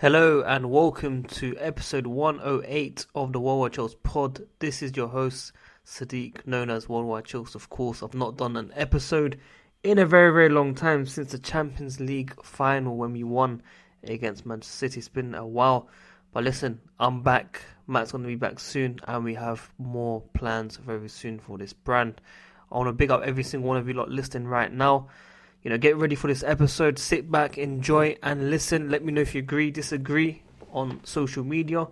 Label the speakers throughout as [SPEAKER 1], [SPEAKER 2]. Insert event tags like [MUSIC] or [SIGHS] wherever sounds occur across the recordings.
[SPEAKER 1] Hello and welcome to episode 108 of the Worldwide Chills pod. This is your host Sadiq, known as Worldwide Chills. Of course, I've not done an episode in a very, very long time since the Champions League final when we won against Manchester City. It's been a while, but listen, I'm back. Matt's going to be back soon, and we have more plans very soon for this brand. I want to big up every single one of you lot listening right now you know, get ready for this episode. Sit back, enjoy, and listen. Let me know if you agree, disagree on social media.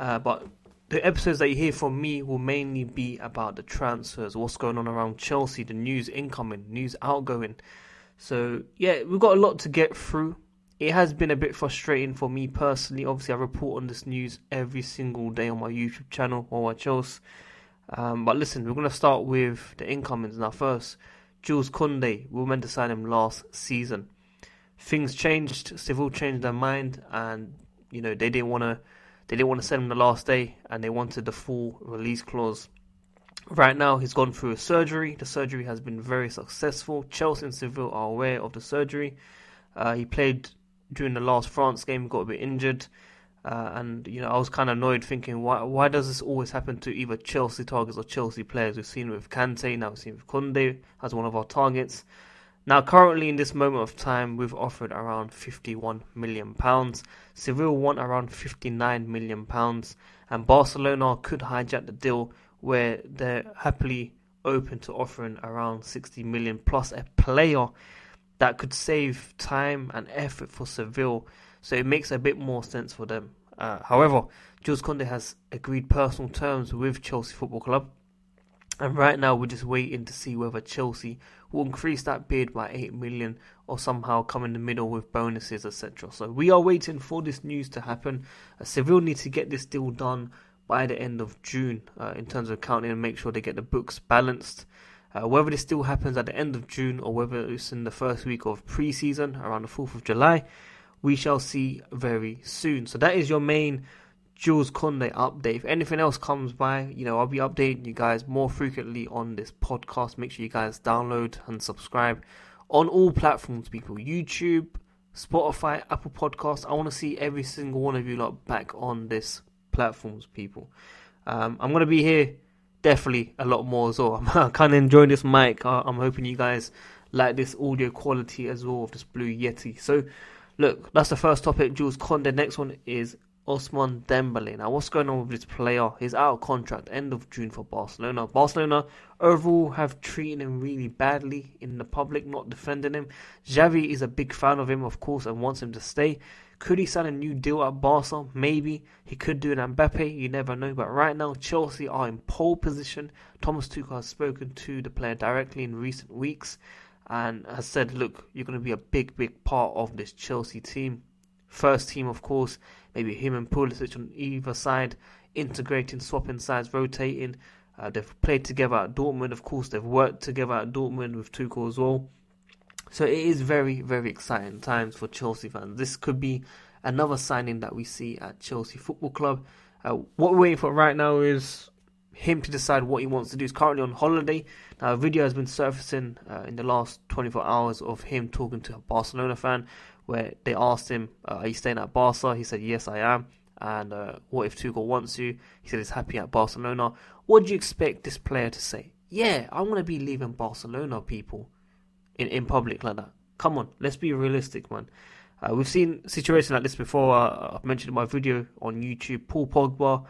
[SPEAKER 1] Uh, but the episodes that you hear from me will mainly be about the transfers, what's going on around Chelsea, the news incoming, news outgoing. So, yeah, we've got a lot to get through. It has been a bit frustrating for me personally. Obviously, I report on this news every single day on my YouTube channel or my Chelsea. Um, but listen, we're going to start with the incomings now first. Jules Koundé, we were meant to sign him last season. Things changed. Seville changed their mind, and you know they didn't want to. They didn't want to send him the last day, and they wanted the full release clause. Right now, he's gone through a surgery. The surgery has been very successful. Chelsea and Seville are aware of the surgery. Uh, he played during the last France game, got a bit injured. Uh, and you know, I was kind of annoyed, thinking, why why does this always happen to either Chelsea targets or Chelsea players? We've seen with Kante, now we've seen with Koundé as one of our targets. Now, currently in this moment of time, we've offered around 51 million pounds. Seville want around 59 million pounds, and Barcelona could hijack the deal where they're happily open to offering around 60 million plus a player that could save time and effort for Seville so it makes a bit more sense for them. Uh, however, Jules Koundé has agreed personal terms with Chelsea Football Club, and right now we're just waiting to see whether Chelsea will increase that bid by 8 million or somehow come in the middle with bonuses, etc. So we are waiting for this news to happen. Uh, Seville need to get this deal done by the end of June uh, in terms of accounting and make sure they get the books balanced. Uh, whether this still happens at the end of June or whether it's in the first week of pre-season around the 4th of July, we shall see very soon. So that is your main Jules Koundé update. If anything else comes by, you know, I'll be updating you guys more frequently on this podcast. Make sure you guys download and subscribe on all platforms, people. YouTube, Spotify, Apple Podcasts. I want to see every single one of you lot back on this platforms, people. Um, I'm gonna be here definitely a lot more as well. [LAUGHS] I'm kind of enjoying this mic. I'm hoping you guys like this audio quality as well of this Blue Yeti. So Look, that's the first topic, Jules Koundé. Next one is Ousmane Dembele. Now, what's going on with this player? He's out of contract end of June for Barcelona. Barcelona overall have treated him really badly in the public, not defending him. Xavi is a big fan of him, of course, and wants him to stay. Could he sign a new deal at Barca? Maybe. He could do an Mbappe, you never know. But right now, Chelsea are in pole position. Thomas Tuchel has spoken to the player directly in recent weeks and has said, look, you're going to be a big, big part of this Chelsea team. First team, of course, maybe him and Pulisic on either side, integrating, swapping sides, rotating. Uh, they've played together at Dortmund, of course, they've worked together at Dortmund with Tuchel as well. So it is very, very exciting times for Chelsea fans. This could be another signing that we see at Chelsea Football Club. Uh, what we're waiting for right now is him to decide what he wants to do. He's currently on holiday. Now, a video has been surfacing uh, in the last 24 hours of him talking to a Barcelona fan where they asked him, uh, Are you staying at Barca? He said, Yes, I am. And uh, what if Tuchel wants you? He said he's happy at Barcelona. What do you expect this player to say? Yeah, I'm going to be leaving Barcelona, people, in, in public like that. Come on, let's be realistic, man. Uh, we've seen situations like this before. Uh, I've mentioned in my video on YouTube. Paul Pogba,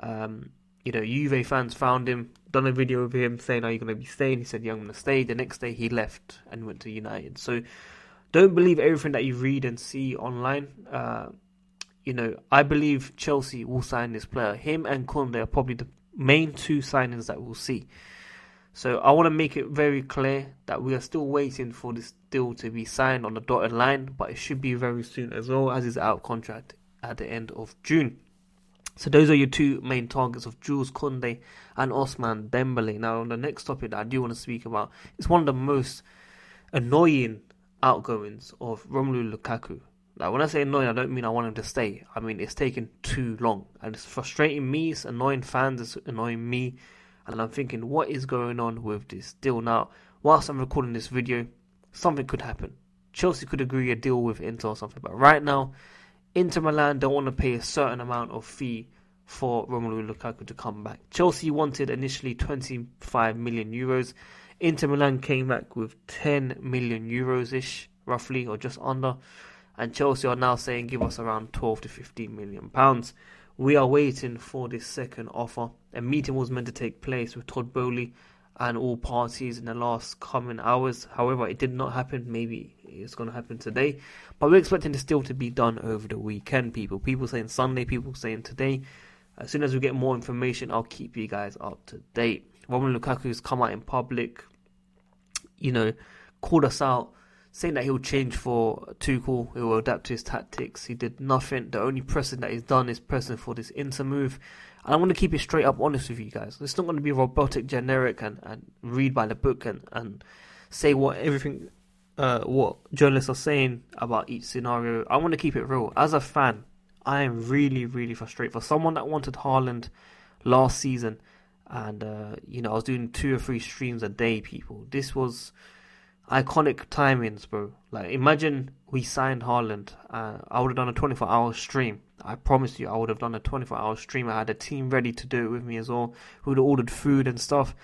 [SPEAKER 1] um, you know, Juve fans found him, done a video of him saying, Are you going to be staying? He said, Yeah, I'm going to stay. The next day he left and went to United. So don't believe everything that you read and see online. Uh, you know, I believe Chelsea will sign this player. Him and Koundé are probably the main two signings that we'll see. So I want to make it very clear that we are still waiting for this deal to be signed on the dotted line, but it should be very soon as well as he's out of contract at the end of June. So those are your two main targets of Jules Koundé and Ousmane Dembele. Now, on the next topic that I do want to speak about, it's one of the most annoying outgoings of Romelu Lukaku. Now, when I say annoying, I don't mean I want him to stay. I mean it's taken too long, and it's frustrating me. It's annoying fans. It's annoying me, and I'm thinking, what is going on with this deal? Now, whilst I'm recording this video, something could happen. Chelsea could agree a deal with Inter or something, but right now Inter Milan don't want to pay a certain amount of fee for Romelu Lukaku to come back. Chelsea wanted initially 25 million euros. Inter Milan came back with 10 million euros ish, roughly, or just under. And Chelsea are now saying give us around 12 to 15 million pounds. We are waiting for this second offer. A meeting was meant to take place with Todd Boehly and all parties in the last coming hours. However, it did not happen. Maybe it's going to happen today. But we're expecting this still to be done over the weekend, people. People saying Sunday, people saying today. As soon as we get more information, I'll keep you guys up to date. Roman has come out in public, you know, called us out, saying that he'll change for Tuchel, he will adapt to his tactics. He did nothing. The only pressing that he's done is pressing for this Inter move. And I want to keep it straight up honest with you guys. It's not going to be robotic, generic, and, and read by the book and, and say what everything, uh, what journalists are saying about each scenario. I want to keep it real. As a fan, I am really, really frustrated. For someone that wanted Haaland last season, and uh, you know, I was doing two or three streams a day, people. This was iconic timings, bro. Like, imagine we signed Haaland. Uh, I would have done a 24 hour stream. I promise you, I would have done a 24 hour stream. I had a team ready to do it with me as well, who would have ordered food and stuff.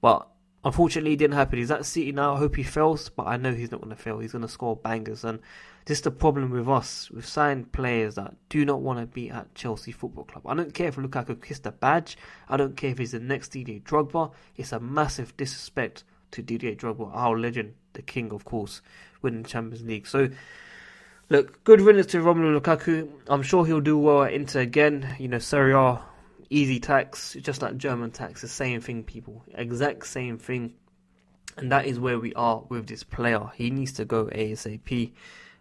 [SPEAKER 1] But unfortunately, it didn't happen. He's at City now. I hope he fails, but I know he's not going to fail. He's going to score bangers. And this is the problem with us. We've signed players that do not want to be at Chelsea Football Club. I don't care if Lukaku kissed a badge. I don't care if he's the next Didier Drogba. It's a massive disrespect to Didier Drogba, our legend, the king, of course, winning Champions League. So, look, good riddance to Romelu Lukaku. I'm sure he'll do well at Inter again. You know, Serie A, easy tax, just like German tax, the same thing, people. Exact same thing. And that is where we are with this player. He needs to go ASAP.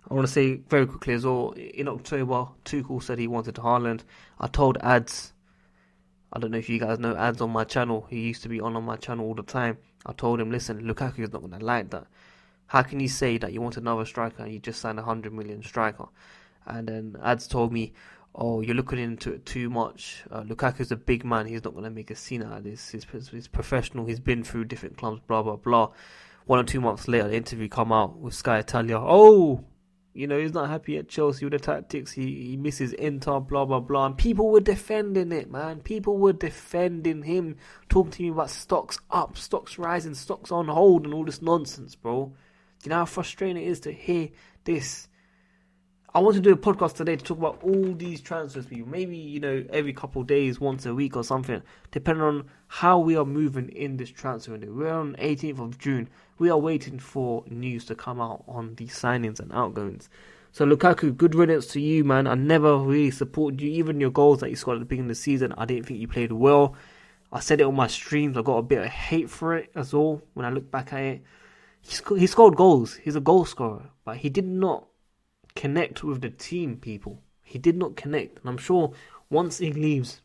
[SPEAKER 1] I want to say very quickly as well. In October, Tuchel said he wanted Haaland. I told ads. I don't know if you guys know ads on my channel. He used to be on on my channel all the time. I told him, listen, Lukaku is not going to like that. How can you say that you want another striker and you just signed a hundred million striker? And then ads told me, oh, you're looking into it too much. Uh, Lukaku's a big man. He's not going to make a scene out of this. He's, he's professional. He's been through different clubs. Blah blah blah. One or two months later, the interview come out with Sky Italia. Oh, you know, he's not happy at Chelsea with the tactics. He, he misses Inter, blah, blah, blah. And people were defending it, man. People were defending him, talking to me about stocks up, stocks rising, stocks on hold, and all this nonsense, bro. You know how frustrating it is to hear this. I want to do a podcast today to talk about all these transfers, people. Maybe, you know, every couple days, once a week or something, depending on how we are moving in this transfer window. We're on 18th of June we are waiting for news to come out on the signings and outgoings. So Lukaku, good riddance to you, man. I never really supported you, even your goals that you scored at the beginning of the season. I didn't think you played well. I said it on my streams. I got a bit of hate for it as well. When I look back at it, he, sc- he scored goals. He's a goal scorer, but he did not connect with the team. People, he did not connect, and I'm sure once he leaves,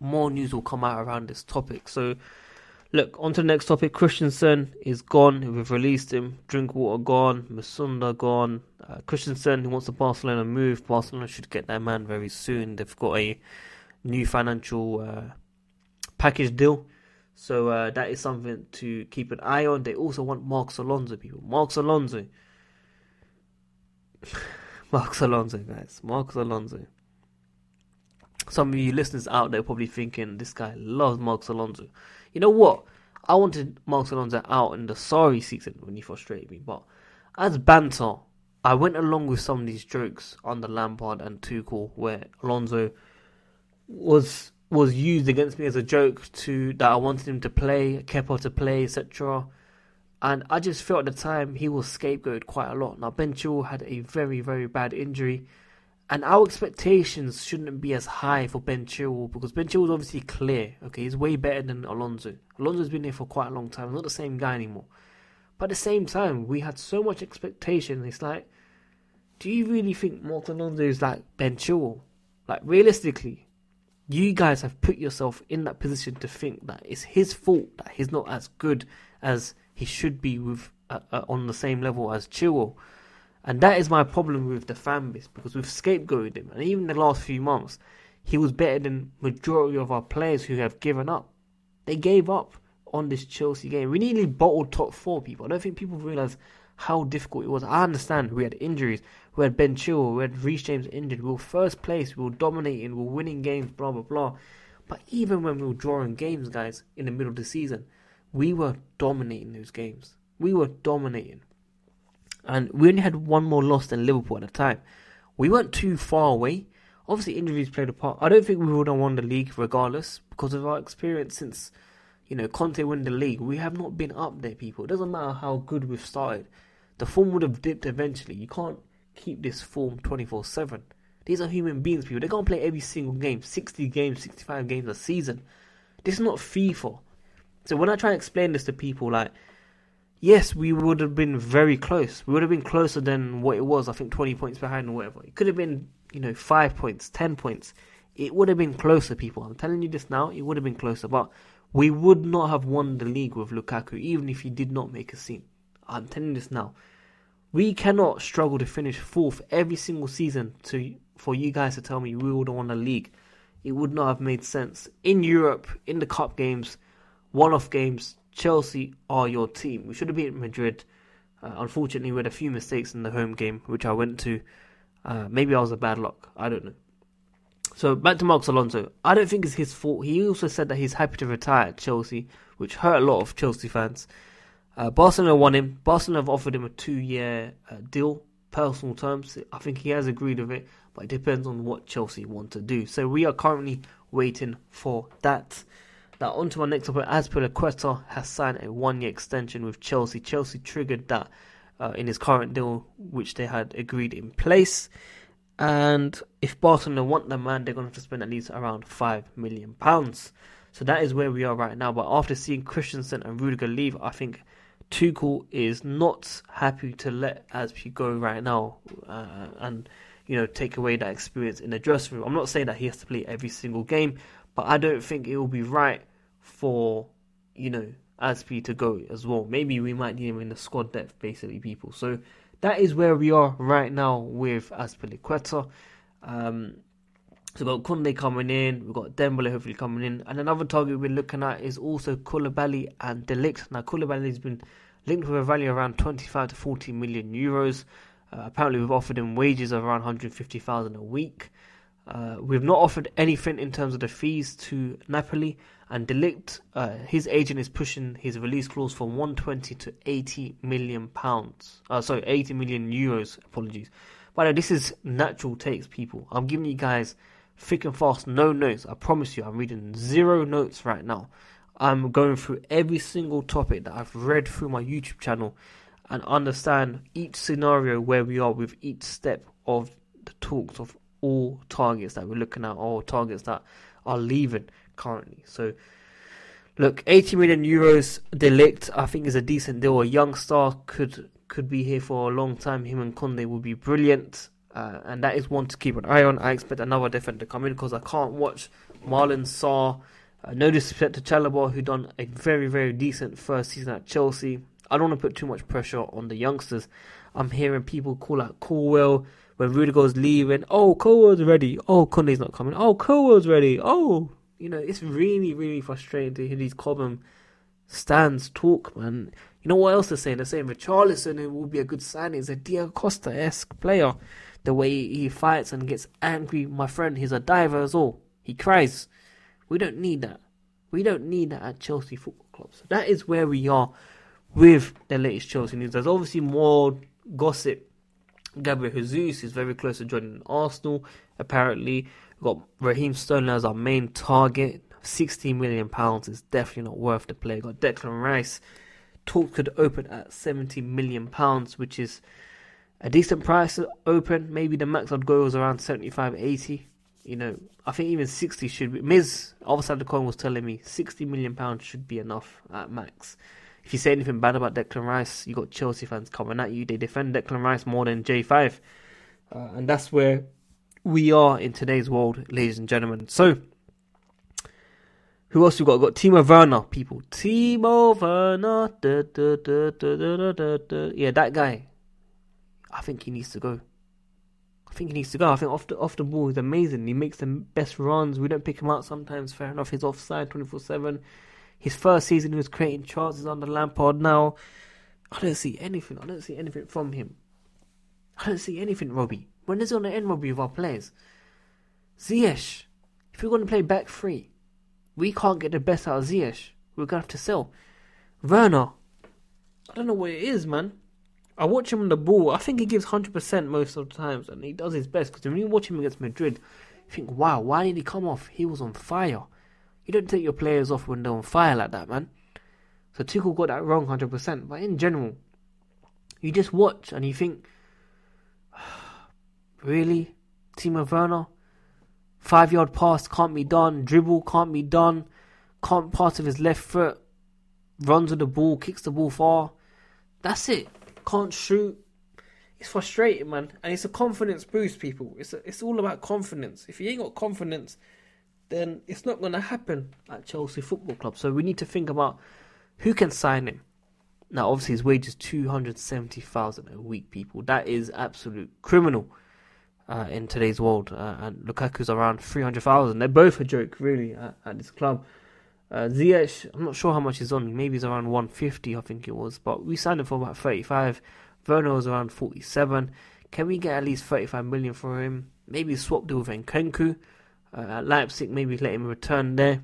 [SPEAKER 1] more news will come out around this topic. So Look, on to the next topic. Christensen is gone. We've released him. Drinkwater gone. Musonda gone. Uh, Christensen, who wants a Barcelona move. Barcelona should get that man very soon. They've got a new financial uh, package deal. So uh, that is something to keep an eye on. They also want Marcos Alonso, people. Marcos Alonso. [LAUGHS] Marcos Alonso, guys. Marcos Alonso. Some of you listeners out there probably thinking this guy loves Marcos Alonso. You know what? I wanted Marcos Alonso out in the Sarri season when he frustrated me, but as banter, I went along with some of these jokes on the Lampard and Tuchel, where Alonso was was used against me as a joke to that I wanted him to play, Kepa to play, etc. And I just felt at the time he was scapegoated quite a lot. Now Ben Chilwell had a very very bad injury and our expectations shouldn't be as high for Ben Chilwell because Ben Chilwell is obviously clear. Okay, he's way better than Alonso. Alonso's been here for quite a long time. He's not the same guy anymore. But at the same time, we had so much expectation. It's like, do you really think Mark Alonso is like Ben Chilwell? Like realistically, you guys have put yourself in that position to think that it's his fault that he's not as good as he should be with uh, uh, on the same level as Chilwell. And that is my problem with the fan base because we've scapegoated him. And even the last few months, he was better than majority of our players who have given up. They gave up on this Chelsea game. We nearly bottled top four people. I don't think people realise how difficult it was. I understand we had injuries. We had Ben Chilwell, we had Reece James injured. We were first place, we were dominating, we were winning games, blah, blah, blah. But even when we were drawing games, guys, in the middle of the season, we were dominating those games. We were dominating. And we only had one more loss than Liverpool at the time. We weren't too far away. Obviously, injuries played a part. I don't think we would have won the league regardless because of our experience since, you know, Conte won the league. We have not been up there, people. It doesn't matter how good we've started. The form would have dipped eventually. You can't keep this form 24 7. These are human beings, people. They can't play every single game, 60 games, 65 games a season. This is not FIFA. So when I try and explain this to people, like, yes, we would have been very close. We would have been closer than what it was, I think 20 points behind or whatever. It could have been, you know, 5 points, 10 points. It would have been closer, people. I'm telling you this now, it would have been closer. But we would not have won the league with Lukaku, even if he did not make a scene. I'm telling you this now. We cannot struggle to finish fourth every single season to for you guys to tell me we would have won the league. It would not have made sense. In Europe, in the cup games, one off games, Chelsea are your team. We should have beaten Madrid. Uh, unfortunately, we had a few mistakes in the home game, which I went to. Uh, maybe I was a bad luck. I don't know. So back to Marcos Alonso. I don't think it's his fault. He also said that he's happy to retire at Chelsea, which hurt a lot of Chelsea fans. Uh, Barcelona won him. Barcelona have offered him a two-year uh, deal, personal terms. I think he has agreed with it, but it depends on what Chelsea want to do. So we are currently waiting for that. Now, on to my next topic. Azpilicueta has signed a one year extension with Chelsea. Chelsea triggered that uh, in his current deal, which they had agreed in place. And if Barcelona want the man, they're going to have to spend at least around £5 million. So that is where we are right now. But after seeing Christensen and Rudiger leave, I think Tuchel is not happy to let Azpi go right now uh, and, you know, take away that experience in the dressing room. I'm not saying that he has to play every single game, but I don't think it will be right for you know Azpi to go as well. Maybe we might need him in the squad depth, basically, people. So that is where we are right now with Azpilicueta. Um, so we've got Koundé coming in, we've got Dembele hopefully coming in, and another target we're looking at is also Koulibaly and De Ligt. Now Koulibaly has been linked with a value around 25 to 40 million euros. Uh, apparently, we've offered him wages of around 150,000 a week. Uh, we've not offered anything in terms of the fees to Napoli, and De Ligt, uh, his agent is pushing his release clause from 120 to 80 million pounds. Uh, sorry, 80 million euros. Apologies. But this is natural takes, people. I'm giving you guys thick and fast, no notes. I promise you, I'm reading zero notes right now. I'm going through every single topic that I've read through my YouTube channel and understand each scenario where we are with each step of the talks of all targets that we're looking at, all targets that are leaving currently. So, look, 80 million euros De Ligt, I think is a decent deal. A young star could could be here for a long time. Him and Koundé will be brilliant. Uh, and that is one to keep an eye on. I expect another defender to come in because I can't watch Malang Sarr. Uh, no disrespect to Chalobah, who done a very, very decent first season at Chelsea. I don't want to put too much pressure on the youngsters. I'm hearing people call out Colwill when Rudiger's leaving, oh, Colwill's ready. Oh, Koundé's not coming. Oh, Colwill's ready. Oh, you know, it's really, really frustrating to hear these Cobham stands talk, man. You know what else they're saying? They're saying Richarlison it will be a good signing. He's a Diego Costa esque player. The way he fights and gets angry, my friend, he's a diver as well. He cries. We don't need that. We don't need that at Chelsea Football Club. So that is where we are with the latest Chelsea news. There's obviously more gossip Gabriel Jesus is very close to joining Arsenal. Apparently, we've got Raheem Sterling as our main target. 16 million pounds is definitely not worth the play. Got Declan Rice. Talk could open at 70 million pounds, which is a decent price to open. Maybe the max I'd go was around 75, 80. You know, I think even 60 should be. Miz, other side of the coin, was telling me 60 million pounds should be enough at max if you say anything bad about Declan Rice, you got Chelsea fans coming at you. They defend Declan Rice more than J5, uh, and that's where we are in today's world, ladies and gentlemen. So, who else we got? We've got Timo Werner, people. Timo Werner, da, da, da, yeah, that guy. I think he needs to go. I think he needs to go. I think off the off the ball, he's amazing. He makes the best runs. We don't pick him out sometimes. Fair enough. He's offside twenty four seven. His first season, he was creating chances under Lampard. Now, I don't see anything. I don't see anything from him. I don't see anything, Robbie. When is it going to end, Robbie, with our players? Ziyech, if we're going to play back three, we can't get the best out of Ziyech. We're going to have to sell. Werner, I don't know what it is, man. I watch him on the ball. I think he gives 100% most of the times, and he does his best. Because when you watch him against Madrid, you think, wow, why did he come off? He was on fire. You don't take your players off when they're on fire like that, man. So Tuchel got that wrong 100%. But in general, you just watch and you think, [SIGHS] really? Timo Werner? Five yard pass can't be done. Dribble can't be done. Can't pass with his left foot. Runs with the ball, kicks the ball far. That's it. Can't shoot. It's frustrating, man. And it's a confidence boost, people. It's a, it's all about confidence. If you ain't got confidence, then it's not going to happen at Chelsea Football Club. So we need to think about who can sign him. Now, obviously, his wage is two hundred seventy thousand a week. People, that is absolute criminal uh, in today's world. Uh, and Lukaku's around three hundred thousand. They're both a joke, really, at, at this club. Uh, Ziyech, I'm not sure how much he's on. Maybe he's around 150, I think it was. But we signed him for about 35. Werner was around 47. Can we get at least 35 million for him? Maybe swap deal with Nkunku. Uh, at Leipzig, maybe let him return there.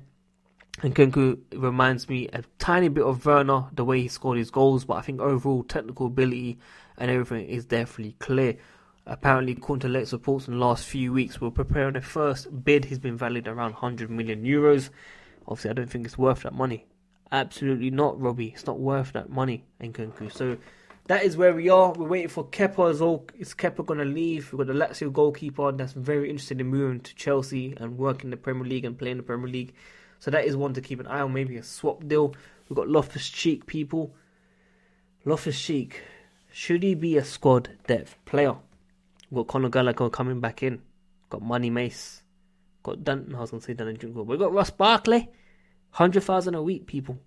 [SPEAKER 1] Nkunku reminds me a tiny bit of Werner, the way he scored his goals, but I think overall technical ability and everything is definitely clear. Apparently, according to reports in the last few weeks, we're preparing a first bid. He's been valued around 100 million euros. Obviously, I don't think it's worth that money. Absolutely not, Robbie. It's not worth that money, Nkunku. So that is where we are. We're waiting for Kepa as well. Is Kepa going to leave? We've got the Lazio goalkeeper that's very interested in moving to Chelsea and working the Premier League and playing the Premier League. So that is one to keep an eye on. Maybe a swap deal. We've got Loftus Cheek people. Loftus Cheek. Should he be a squad depth player? We've got Conor Gallagher coming back in. Got Money Mace. Got Dun. I was gonna say Dun and Jungle. We've got Ross Barkley. Hundred thousand a week, people.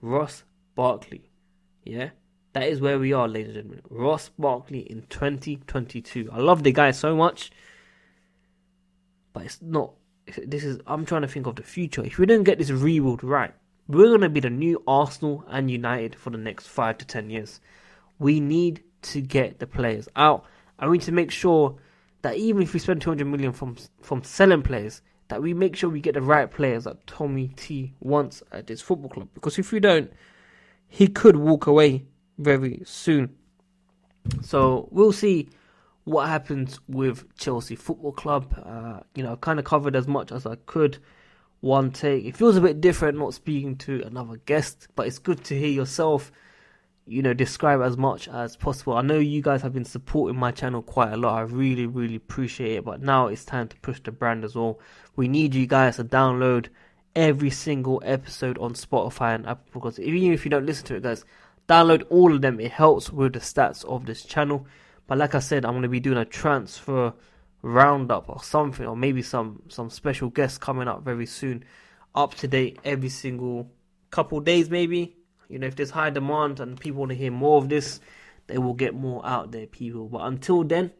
[SPEAKER 1] Ross Barkley. Yeah. That is where we are, ladies and gentlemen. Ross Barkley in 2022. I love the guy so much, but it's not. This is. I'm trying to think of the future. If we don't get this rebuild right, we're gonna be the new Arsenal and United for the next five to ten years. We need to get the players out, I need to make sure that even if we spend 200 million from from selling players, that we make sure we get the right players that Tommy T wants at this football club. Because if we don't, he could walk away very soon. So we'll see what happens with Chelsea Football Club. Uh, you know, I kind of covered as much as I could. One take. It feels a bit different not speaking to another guest, but it's good to hear yourself you know, describe as much as possible. I know you guys have been supporting my channel quite a lot. I really, really appreciate it. But now it's time to push the brand as well. We need you guys to download every single episode on Spotify and Apple because even if you don't listen to it, guys, download all of them. It helps with the stats of this channel. But like I said, I'm going to be doing a transfer roundup or something, or maybe some some special guests coming up very soon, up to date every single couple days, maybe you know, if there's high demand and people want to hear more of this, they will get more out there, people. But until then,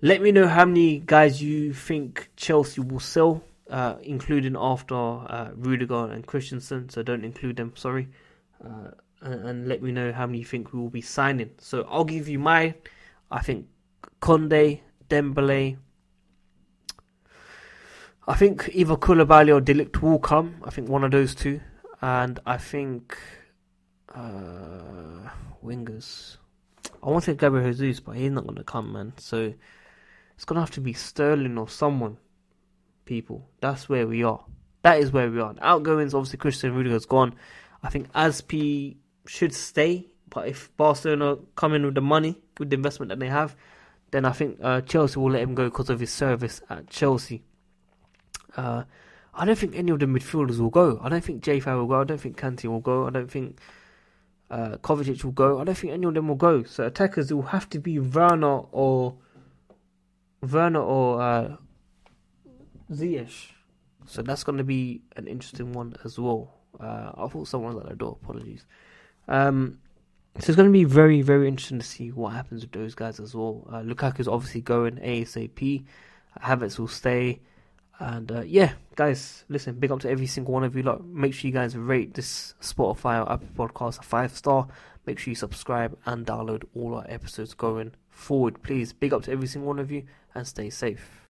[SPEAKER 1] let me know how many guys you think Chelsea will sell, uh, including after uh, Rudiger and Christensen. So don't include them, sorry. Uh, and, and, let me know how many you think we will be signing. So I'll give you my, I think Koundé, Dembele. I think either Koulibaly or de Ligt will come. I think one of those two and I think uh, wingers. I want to say Gabriel Jesus, but he's not going to come, man. So it's going to have to be Sterling or someone. People, that's where we are. That is where we are. outgoings, obviously, Christian Rudiger's gone. I think Azpi should stay, but if Barcelona come in with the money, with the investment that they have, then I think uh, Chelsea will let him go because of his service at Chelsea. Uh, I don't think any of the midfielders will go. I don't think Jay will go. I don't think Kante will go. I don't think uh, Kovacic will go. I don't think any of them will go. So attackers will have to be Werner or Werner or uh, Ziyech. So that's going to be an interesting one as well. Uh, I thought someone was at the door. Apologies. Um, so it's going to be very, very interesting to see what happens with those guys as well. Uh, Lukaku's obviously going ASAP. Havertz will stay. And uh, yeah, guys, listen, big up to every single one of you. Lot, make sure you guys rate this Spotify or Apple Podcast a five star. Make sure you subscribe and download all our episodes going forward. Please, big up to every single one of you and stay safe.